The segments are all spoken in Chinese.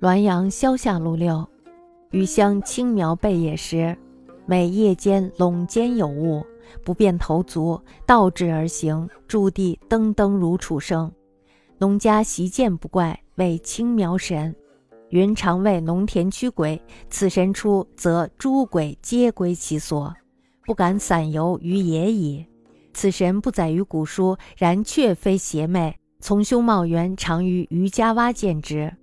滦阳萧下路六，余乡青苗背野时，每夜间垄间有物，不便头足，倒置而行，驻地噔噔如楚声。农家习见不怪，谓青苗神。云常谓农田驱鬼，此神出，则诸鬼皆归其所，不敢散游于野矣。此神不载于古书，然却非邪魅。从兄茂元常于余家洼见之。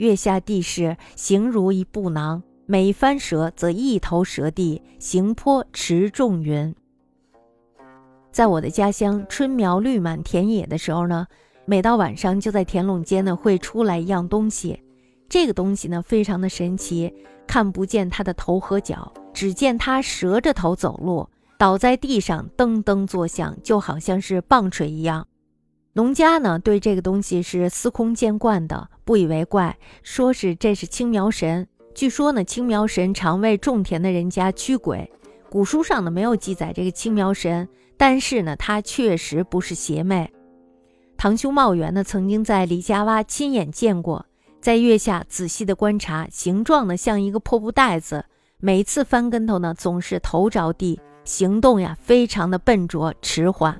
月下地势，形如一布囊，每翻折则一头折地，形颇持重云。在我的家乡，春苗绿满田野的时候呢，每到晚上就在田垄间呢会出来一样东西。这个东西呢非常的神奇，看不见它的头和脚，只见它折着头走路，倒在地上噔噔作响，就好像是棒槌一样。农家呢对这个东西是司空见惯的，不以为怪，说是这是青苗神。据说呢，青苗神常为种田的人家驱鬼。古书上呢没有记载这个青苗神，但是呢，他确实不是邪魅。堂兄茂元呢曾经在李家洼亲眼见过，在月下仔细的观察，形状呢像一个破布袋子，每次翻跟头呢总是头着地，行动呀非常的笨拙迟缓。